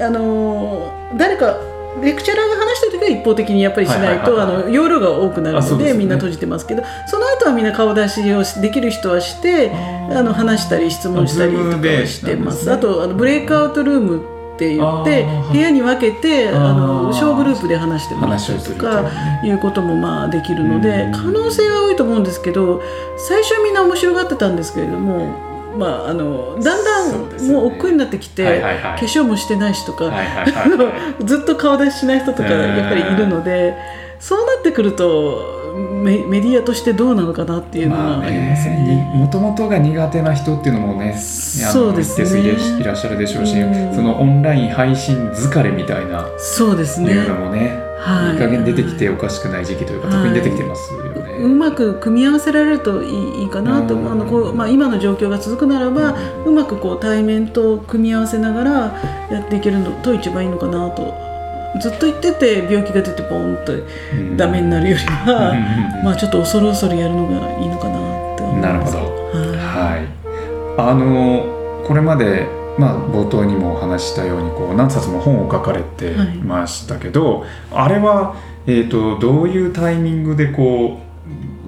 あの誰かレクチャラーが話してる時は一方的にやっぱりしないと、容量が多くなるのでね。みんな閉じてますけどその後はみんな顔出しをしできる人はしてあの話したり質問したりとかしてます。なんですね。あとあのブレイクアウトルームって言って部屋に分けてああのー小グループで話してもらったりとかいうこともまあできるのでうん。可能性は多いと思うんですけど最初はみんな面白がってたんですけれどもまああのだんだんもう億劫になってきて、はいはいはい。化粧もしてないしとか、はいはいはい。はいずっと顔出ししない人とかやっぱりいるのでそうなってくるとメメディアとしてどうなのかなっていうのまあはありますね。ね。もともとが苦手な人っていうのもねそうですね。いらっしゃるでしょうし、うん。そのオンライン配信疲れみたいなそうですね。いうのもね、はい。いい加減出てきておかしくない時期というか、はい。特に出てきてますよね。うまく組み合わせられるといいいいかなとうん。あのこう、まあ、今の状況が続くならば、うまくこう対面と組み合わせながらやっていけるのと一番いいのかなと。ずっと言ってて病気が出てポンとうん。ダメになるよりは、うん。うん。うん。まあちょっと恐る恐るやるのがいいのかなって思います。なるほど。はい。はい、あのこれまで、まあ、冒頭にもお話ししたようにこう何冊も本を書かれてはい。ましたけど、あれは、えー、とどういうタイミングでこう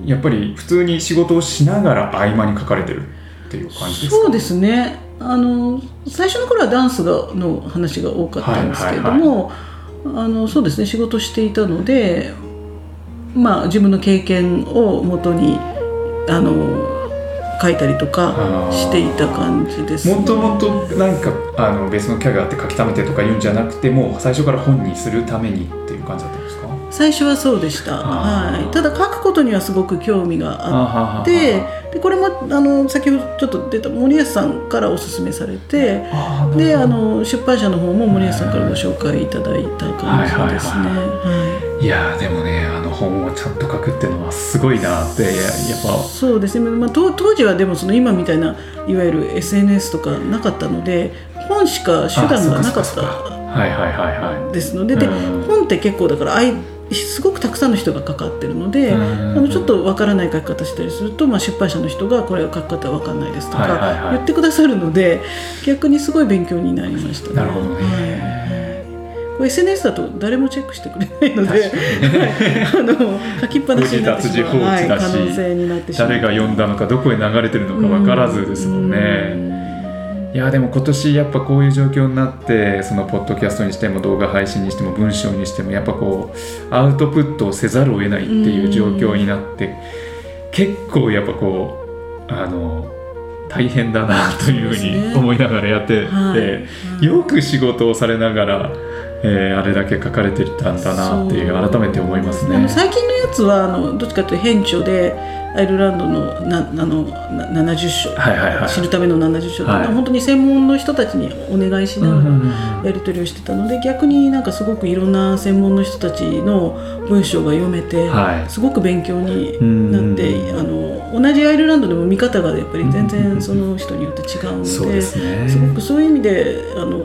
やっぱり普通に仕事をしながら合間に書かれてるっていう感じですか？そうですね。あの最初の頃はダンスがの話が多かったんですけれども、あのそうですね。仕事していたのでまあ自分の経験をもとにあの書いたりとかしていた感じです、ね。もともとなんかあの別のキャがあって書き溜めてとか言うんじゃなくてもう最初から本にするためにっていう感じだった？最初はそうでした、はい、ただ書くことにはすごく興味がああってでこれもあの先ほどちょっと出た森保さんからおすすめされてであの出版社の方も森保さんからご紹介いただいた感じですね。はい。はいいやーでもねあの本をちゃんと書くっていうのはすごいなってややっぱ。そうですね、まあ、当当時はでもその今みたいないわゆる SNS とかなかったので本しか手段がなかったはいはいはいはですのででうん。本って結構だからあいすごくたくさんの人が関わってるので、うんあのちょっとわからない書き方したりすると、まあ、出版社の人がこれは書き方わかんないですとか、言ってくださるので逆にすごい勉強になりましたね。なるほどね。はい SNS だと誰もチェックしてくれないので、はい。あの書きっぱなしになってしまう、はい、可能性になってしまう。誰が読んだのかどこへ流れてるのか分からずですもんね。いやでも今年やっぱこういう状況になってそのポッドキャストにしても動画配信にしても文章にしてもやっぱこうアウトプットをせざるを得ないっていう状況になって結構やっぱこうあの大変だなというふうに思いながらやってて、はい。よく仕事をされながら、えーあれだけ書かれてたんだなっていう改めて思いますね。最近のやつはあのどっちかというと編著でアイルランドのなあのな70章、はいはいはい。知るための70章、はい。本当に専門の人たちにお願いしながらやり取りをしてたので逆になんかすごくいろんな専門の人たちの文章が読めて、はい。すごく勉強になって、うんあの同じアイルランドでも見方がやっぱり全然その人によって違うので。そうですね。すごくそういう意味であの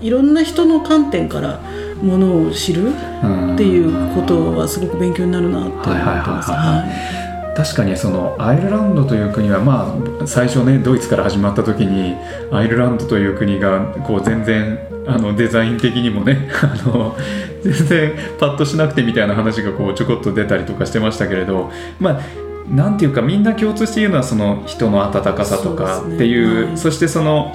いろんな人の観点からものを知るっていうことはすごく勉強になるなって思ってます。確かにそのアイルランドという国はまあ最初ねドイツから始まった時にアイルランドという国がこう全然あのデザイン的にもね あの全然パッとしなくてみたいな話がこうちょこっと出たりとかしてましたけれどまあなんていうかみんな共通して言うのはその人の温かさとかっていうそしてその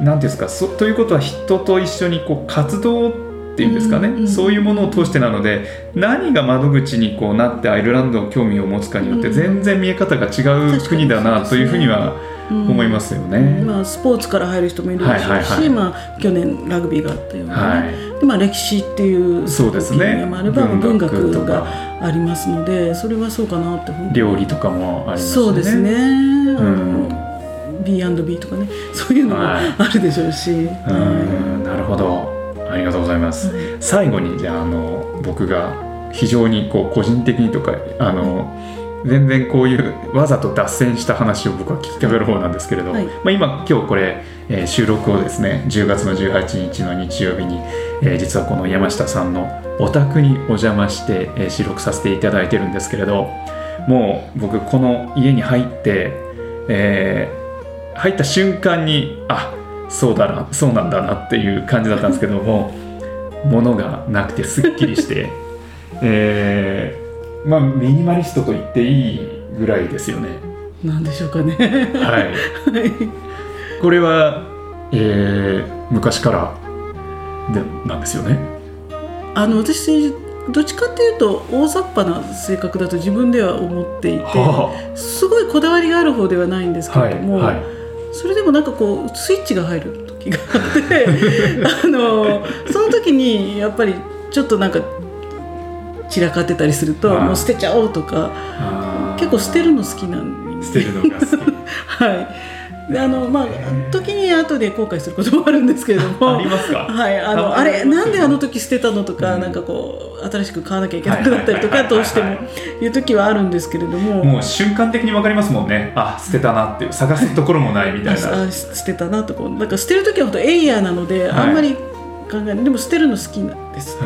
なんていうんですかそということは人と一緒にこう活動っていうんですかね、うんうんそういうものを通してなので何が窓口にこうなってアイルランドを興味を持つかによってうん。全然見え方が違う国だなというふうには思いますよね。まあ、スポーツから入る人もいるでしょうし、はいはいはいまあ、去年ラグビーがあったような、はねでまあ、歴史っていうそうですね。もあれば文文学学とかがありますのでそれはそうかなって料理とかもありますしね。そうですね、あん。の B&B とかね。そういうのもはい。あるでしょうし、うんなるほどありがとうございます。最後にじゃああの僕が非常にこう個人的にとかあの全然こういうわざと脱線した話を僕は聞きたがる方なんですけれど、はいまあ、今今日これ、えー収録をですね10月の18日の日曜日に、えー実はこの山下さんのお宅にお邪魔して、えー収録させていただいてるんですけれどもう僕この家に入って、えー入った瞬間にあそうだなそうなんだなっていう感じだったんですけども 物がなくてすっきりして、えーまあミニマリストと言っていいぐらいですよね。なんでしょうかね。はい、これは、えー昔からでなんですよね。あの私どっちかっていうと大雑把な性格だと自分では思っていて、はすごいこだわりがある方ではないんですけあはいれども、はいそれでもなんかこうスイッチが入る時があって あのその時にやっぱりちょっとなんか散らかってたりするともう捨てちゃおうとか結構捨てるの好きなんで捨てるのが好き。はい。であのまあ時に後で後悔することもあるんですけれども。ありますか？はい、あのあれなんであの時捨てたのとか、うんなんかこう新しく買わなきゃいけなくなったりとかどうしてもいう時はあるんですけれども。もう瞬間的にわかりますもんね。あ捨てたなっていう探すところもないみたいな。あ捨てたなとなんか捨てる時は本当エイヤーなので、はい。あんまり考えない。でも捨てるの好きなんです。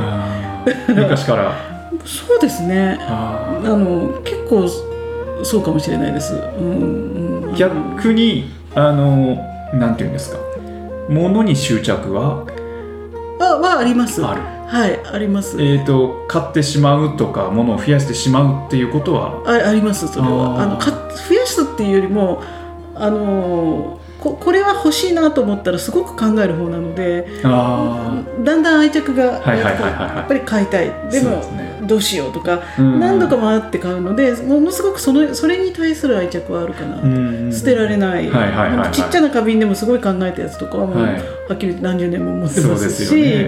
昔から。そうですね。ああの結構そうかもしれないです、うんうん、逆にあのなんていうんですか？物に執着は？あはあります。ある。はいあります。えー、と買ってしまうとか物を増やしてしまうっていうことは？あありますそれは。あのか増やすっていうよりもあのここれは欲しいなと思ったらすごく考える方なのであだんだん愛着がはいはいはいはいはい。やっぱり買いたい。でもそうですねどうしようとかうん。何度か回って買うのでものすごくそのそれに対する愛着はあるかな、うん捨てられない,、ちっちゃな花瓶でもすごい考えたやつとかはもう、はっきり言って何十年も持ってますし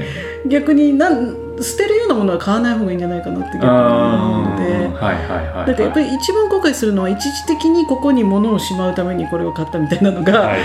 逆になん捨てるようなものは買わない方がいいんじゃないかなって逆に思うあので。ー。はいはいはいだからやっぱり一番後悔するのは一時的にここに物をしまうためにこれを買ったみたいなのが、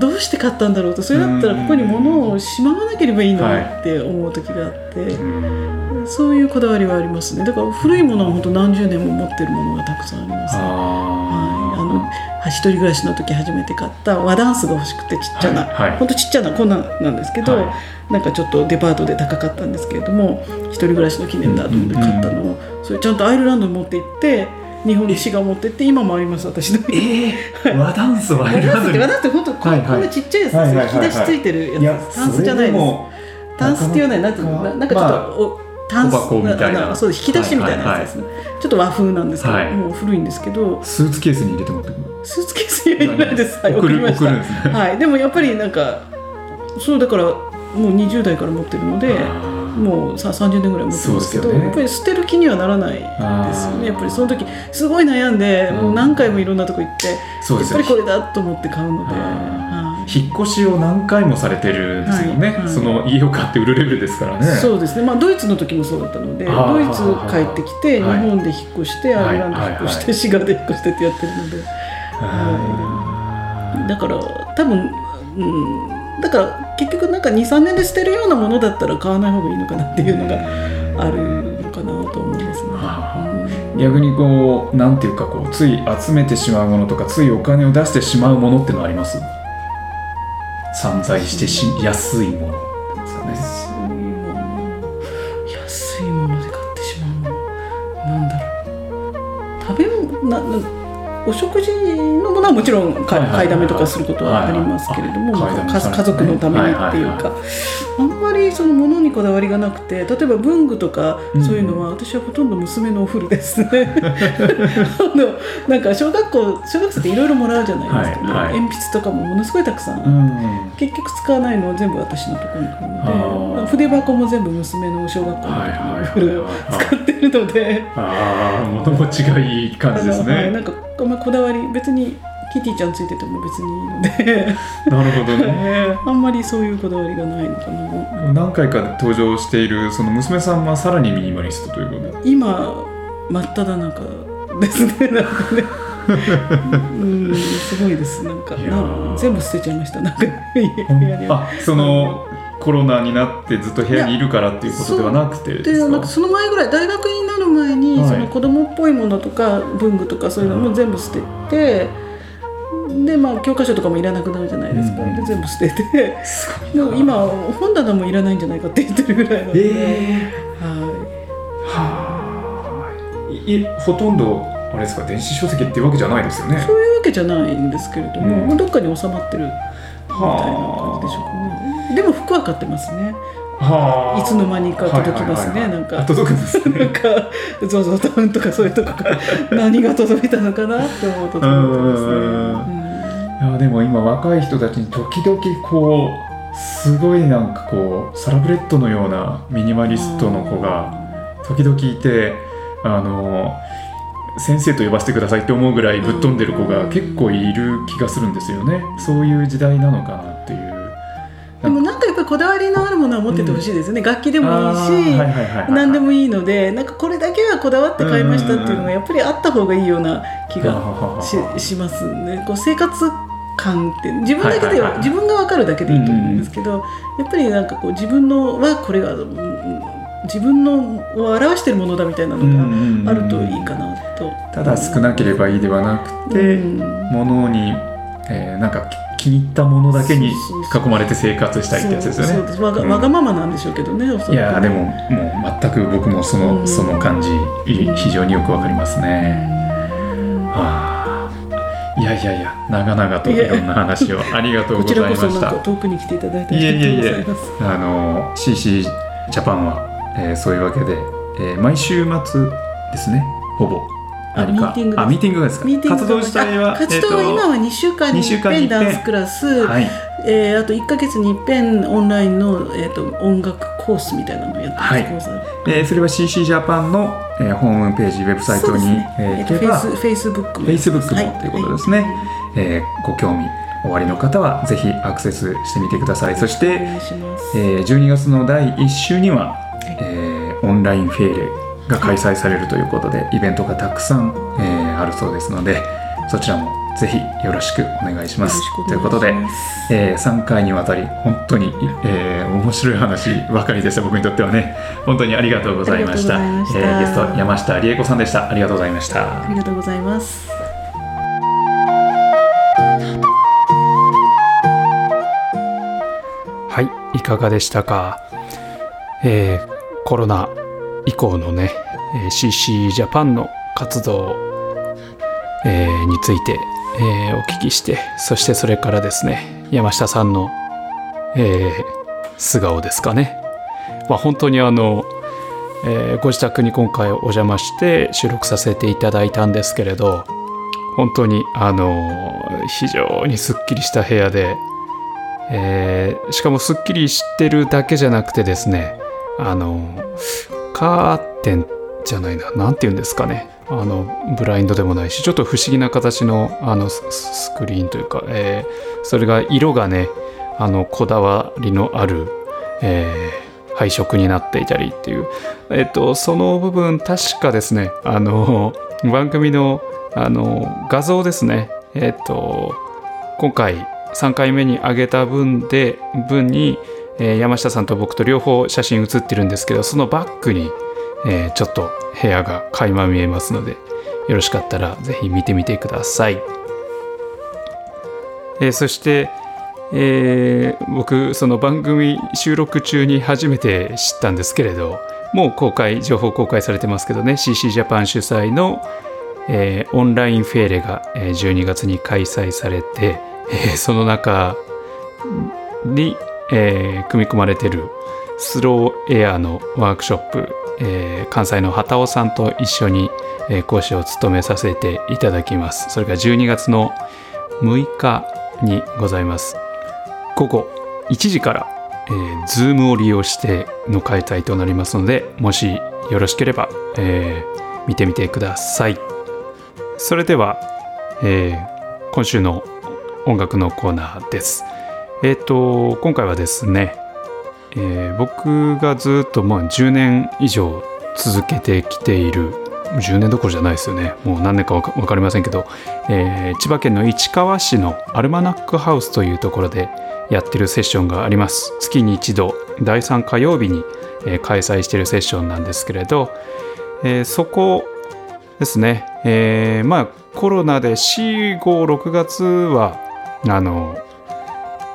どうして買ったんだろうとそれだったらここに物をしまわなければいいのにって思う時があって、うんそういうこだわりはありますね。だから古いものは本当何十年も持ってるものがたくさんあります、ねはい、ああのは一人暮らしの時初めて買った和ダンスが欲しくてちっちゃな、はいはい。ほんとちっちゃなこんなんなんですけど、はい。なんかちょっとデパートで高かったんですけれども一人暮らしの記念だと思って買ったのを、それちゃんとアイルランドに持って行って日本に滋賀持ってって今もあります私の家。えー、和ダンスは和ダンスって和ダンスって本当こ,、はいはい。こんなちっちゃいやつですよ、は引き出しついてるやつ。いやタンスじゃないです。もタンスっていうのはなんかちょっと、おタンス小箱みたいな。あそう引き出しみたいなやつですね、ちょっと和風なんですけど、はい。もう古いんですけど。スーツケースに入れて持ってスーツケースにはいらないです、はい、送りました。ねはい、でもやっぱりなんかそうだからもう20代から持ってるのでもうさ30年ぐらい持ってますけどね。やっぱり捨てる気にはならないですよね。やっぱりその時すごい悩んで、うん。もう何回もいろんなとこ行ってやっぱりこれだと思って買うので、引っ越しを何回もされてるんですよね、はいはい。その家を買って売るレベルですからね。そうですね、まあ、ドイツの時もそうだったのでドイツ帰ってきて日はい。本で引っ越してはい。アイルランド引っ越しはいて滋賀で引っ越してってやってるので。あだから多分、うん、だから結局なんか23年で捨てるようなものだったら買わない方がいいのかなっていうのがあるのかなと思いますね。逆にこうなんていうかこうつい集めてしまうものとかついお金を出してしまうものってのはあります？散財してし安いものですかね。安いもの。安いもので買ってしまうの。なんだろう。食べ物ななお食事のものはもちろん買いだめとかすることはありますけれども、家家族のためにっていうはいか、あんまりそのものにこだわりがなくて例えば文具とかうん。そういうのは、私はほとんど娘のお風呂ですね。あのなんか小学校小学生っていろいろもらうじゃないですか、ね鉛筆とかもものすごいたくさん、うん結局使わないのは全部私のところに来るあのーで筆箱も全部娘の小学校の時はいはいのお風呂を使ってるので。ああ物持ちがいい感じですあのはい、なねんかあんまこだわり別にキティちゃんついてても別にいいので。なるほどね。あんまりそういうこだわりがないのかな。何回か登場しているその娘さんはさらにミニマリストということで。今真っ只中ですねなんかね。うんすごいです。なんか全部捨てちゃいました。なんかあそのコロナになってずっと部屋にいるからっていうことではなくてでか？ですなんかその前ぐらい大学になる前に、はい。その子供っぽいものとか文具とかそういうのも全部捨ててでまあ教科書とかもいらなくなるじゃないですか、うんで全部捨ててでも今本棚もいらないんじゃないかって言ってるぐらいなので、えははいいほとんどあれですか電子書籍っていうわけじゃないですよね。い、そういうわけじゃないんですけれども、うん。まあどっかに収まってるみたいな感じでしょうかねでも服は買ってますね。はあ。いつの間にか届きますね。はいはいはいはい。なんか。あ届くんですね。なんかゾゾタウンとかそういうとこから何が届いたのかなって思うと届いてますね。うんいやでも今若い人たちに時々こうすごいなんかこうサラブレッドのようなミニマリストの子が時々いてあの先生と呼ばせてくださいって思うぐらいぶっ飛んでる子が結構いる気がするんですよね。そういう時代なのかなでもなんかやっぱりこだわりのあるものは持っててほしいですよね、楽器でもいいし、はいはいはいはい何でもいいのでなんかこれだけはこだわって買いましたっていうのがやっぱりあった方がいいような気がししますね。こう生活感って自分だけではいはいはい。は自分が分かるだけでいいと思うんですけど、やっぱりなんかこう自分のはこれがうん自分のを表してるものだみたいなのがあるといいかなと。ただ少なければいいではなくて、うん。物に、えーなんか気に入ったものだけに囲まれて生活したいってやつですよね。わがうん。わがままなんでしょうけどね、おそらくいやーでももう全く僕もその,、うん。その感じい非常によくわかりますね。はあいやいやいや長々といろんな話を ありがとうございました。遠くに来ていただいてありがとうございえます。あの CC ジャパンは、えーそういうわけで、えー毎週末ですね。ほぼあミーティングですあミーティングですか？ミーティング活動自体はあ活動は今は2週間に二週間に一一遍。遍ダンスクラス、はい。えーあと1か月に一遍オンラインの、えー、と音楽コースみたいなのをやってます、はい。えーそれは CC ジャパンの、えーホームページウェブサイトに、そうですね。えー行けばフェイスフェイスブックも。Facebook はい。もということですね、えーご興味おありの方はぜひアクセスしてみてください。そして、お願いします、えー12月の第1週には、えーオンラインフェーレが開催されるということで、イベントがたくさん、えーあるそうですのでそちらもぜひよろしくお願いします。ということでえー3回にわたり本当に、えー面白い話ばかりでした。僕にとってはね本当にありがとうございました。ました。えーゲスト山下理恵子さんでした。ありがとうございました。ありがとうございます。はい、いかがでしたか？えーコロナ以降のね、CC ジャパンの活動、えーについて、えーお聞きして、そしてそれからですね、山下さんの、えー素顔ですかね。まあ、本当にあの、えーご自宅に今回お邪魔して収録させていただいたんですけれど、本当にあの非常にすっきりした部屋で、えーしかもすっきりしてるだけじゃなくてですねあのカーテンじゃないな何て言うんですかね。あのブラインドでもないしちょっと不思議な形のあのスクリーンというか、えーそれが色がねあのこだわりのある、えー配色になっていたりっていう、えっと、その部分確かですねあの番組のあの画像ですね。えっと今回3回目に上げた分で分に、えー山下さんと僕と両方写真写ってるんですけどそのバックに、えーちょっと部屋が垣間見えますのでよろしかったらぜひ見てみてください、えーそして、えー僕その番組収録中に初めて知ったんですけれどもう公開情報公開されてますけどね CC ジャパン主催の、えーオンラインフェーレが12月に開催されて、えーその中に、えー組み込まれてるスローエアのワークショップ、えー関西の畑尾さんと一緒に、えー講師を務めさせていただきます。それが12月の6日にございます。午後1時から、えー、Zoom を利用しての開催となりますのでもしよろしければ、えー見てみてください。それでは、えー今週の音楽のコーナーです。えっ、と今回はですね、えー僕がずっとまあ10年以上続けてきている10年どころじゃないですよね。もう何年か分かりませんけど、えー千葉県の市川市のアルマナックハウスというところでやってるセッションがあります。月に一度第3火曜日に、え開催してるセッションなんですけれど、えーそこですね、えーまあコロナで4、5、6月はあの、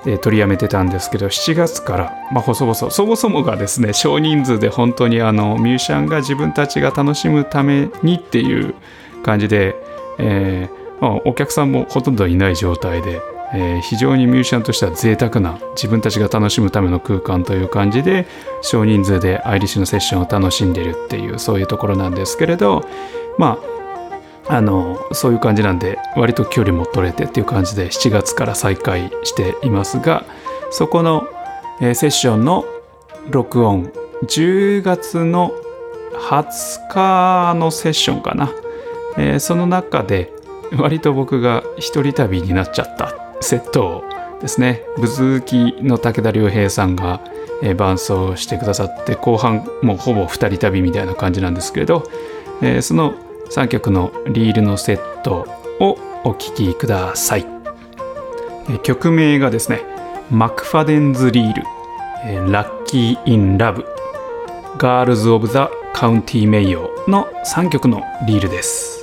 え取りやめてたんですけど7月から、まあ、細々そもそもがですね少人数で本当にあのミュージシャンが自分たちが楽しむためにっていう感じで、えーまあ、お客さんもほとんどいない状態で、えー非常にミュージシャンとしては贅沢な自分たちが楽しむための空間という感じで少人数でアイリッシュのセッションを楽しんでるっていうそういうところなんですけれどまああのそういう感じなんで割と距離も取れてっていう感じで7月から再開していますがそこの、えーセッションの録音10月の20日のセッションかな、えーその中で割と僕が一人旅になっちゃったセットをですねブズーキの武田良平さんが、えー伴奏してくださって後半もうほぼ二人旅みたいな感じなんですけれど、えーその3曲のリールのセットをお聴きください、曲名がですね McFadden's Reel Lucky in Love Girls of the County Mayo の3曲のリールです。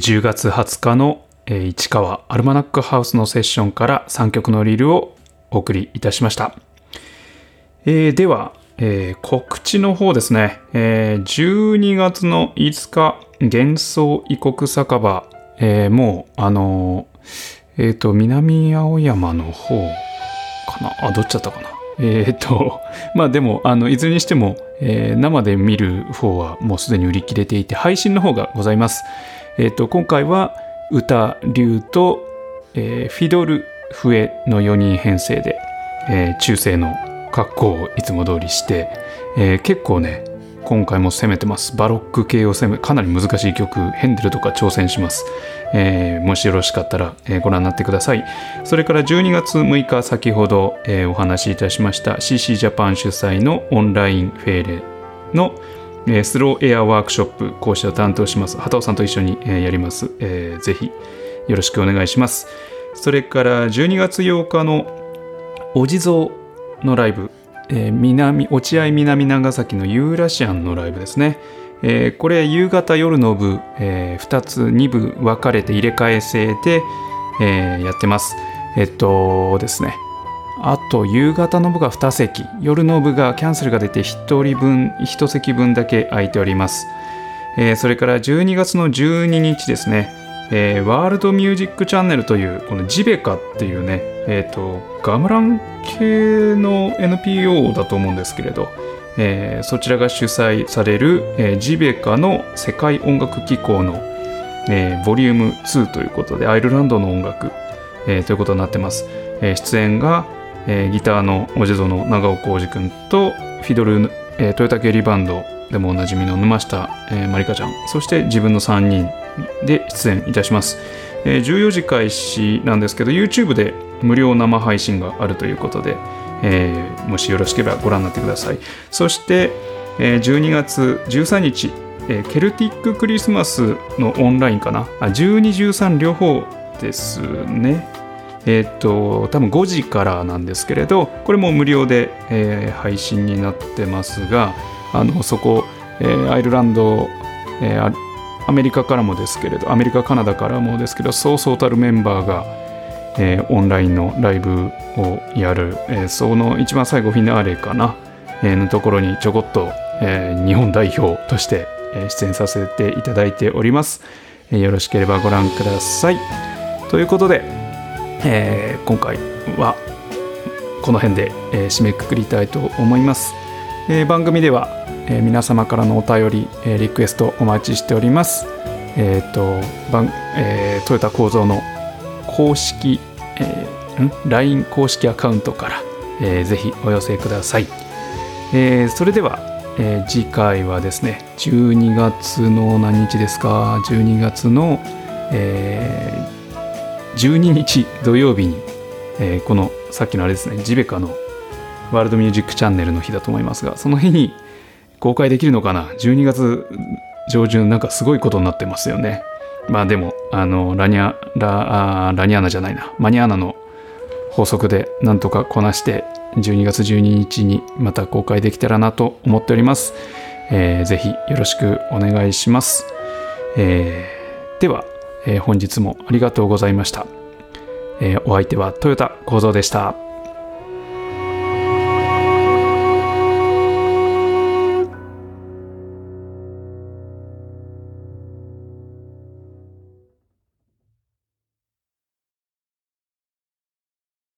10月20日の、市川アルマナックハウスのセッションから3曲のリールをお送りいたしました。えーでは、えー告知の方ですね、えー12月の5日、幻想異国酒場、えーもう、あのーえっ、と、南青山の方かな？あ、どっちだったかな？えっ、と、まあでも、あの、いずれにしても、え生で見る方はもうすでに売り切れていて、配信の方がございます。えっ、と、今回は歌、竜と、えーフィドル、笛の4人編成で、えー中世の格好をいつも通りして、えー結構ね、今回も攻めてます。バロック系を攻め、かなり難しい曲、ヘンデルとか挑戦します。えーもしよろしかったら、えーご覧になってください。それから12月6日、先ほど、えーお話しいたしました CC ジャパン主催のオンラインフェーレの、スローエアワークショップ講師を担当します。畑尾さんと一緒に、やります、ぜひよろしくお願いします。それから12月8日のお地蔵のライブ、えー南落合南長崎のユーラシアンのライブですね。えーこれ夕方夜の部、え2つ2部分かれて入れ替え制で、えやってます。えっとですね。あと夕方の部が2席。夜の部がキャンセルが出て1人分1席分だけ空いております、えーそれから12月の12日ですね、えーワールドミュージックチャンネルというこのジベカっていうねえっ、とガムラン系の NPO だと思うんですけれど、えーそちらが主催される、えージベカの世界音楽機構の、えーボリューム2ということでアイルランドの音楽、えーということになってます、えー出演が、えーギターのお地蔵の長尾浩二君とフィドル、えートヨタ系リバンドでもおなじみの沼下、えーまりかちゃん。そして自分の3人で出演いたします、えー14時開始なんですけど YouTube で無料生配信があるということで、えーもしよろしければご覧になってください。そして、えー12月13日、えケルティッククリスマスのオンラインかな？あ1213両方ですね。えっ、と多分5時からなんですけれどこれも無料で、えー配信になってますがあのそこ、えーアイルランド、えーアアメリカからもですけれどアメリカカナダからもですけどそうそうたるメンバーが、えーオンラインのライブをやる、えーその一番最後フィナーレかな、えーのところにちょこっと、えー日本代表として、出演させていただいております、えーよろしければご覧ください。ということで、えー今回はこの辺で、えー締めくくりたいと思います、えー番組では、えー皆様からのお便り、えーリクエストお待ちしております。えっ、と番、えートヨタ構造の公式、えーん？LINE 公式アカウントから、えーぜひお寄せください、えーそれでは、えー次回はですね12月の何日ですか？12月の、えー12日土曜日に、えーこのさっきのあれですねジベカのワールドミュージックチャンネルの日だと思いますがその日に公開できるのかな？12月上旬なんかすごいことになってますよね。まあでもあのラニャララニアナじゃないな。マニアナの法則でなんとかこなして12月12日にまた公開できたらなと思っております、えーぜひよろしくお願いします、えーでは、えー本日もありがとうございました、えーお相手は豊田幸三でした。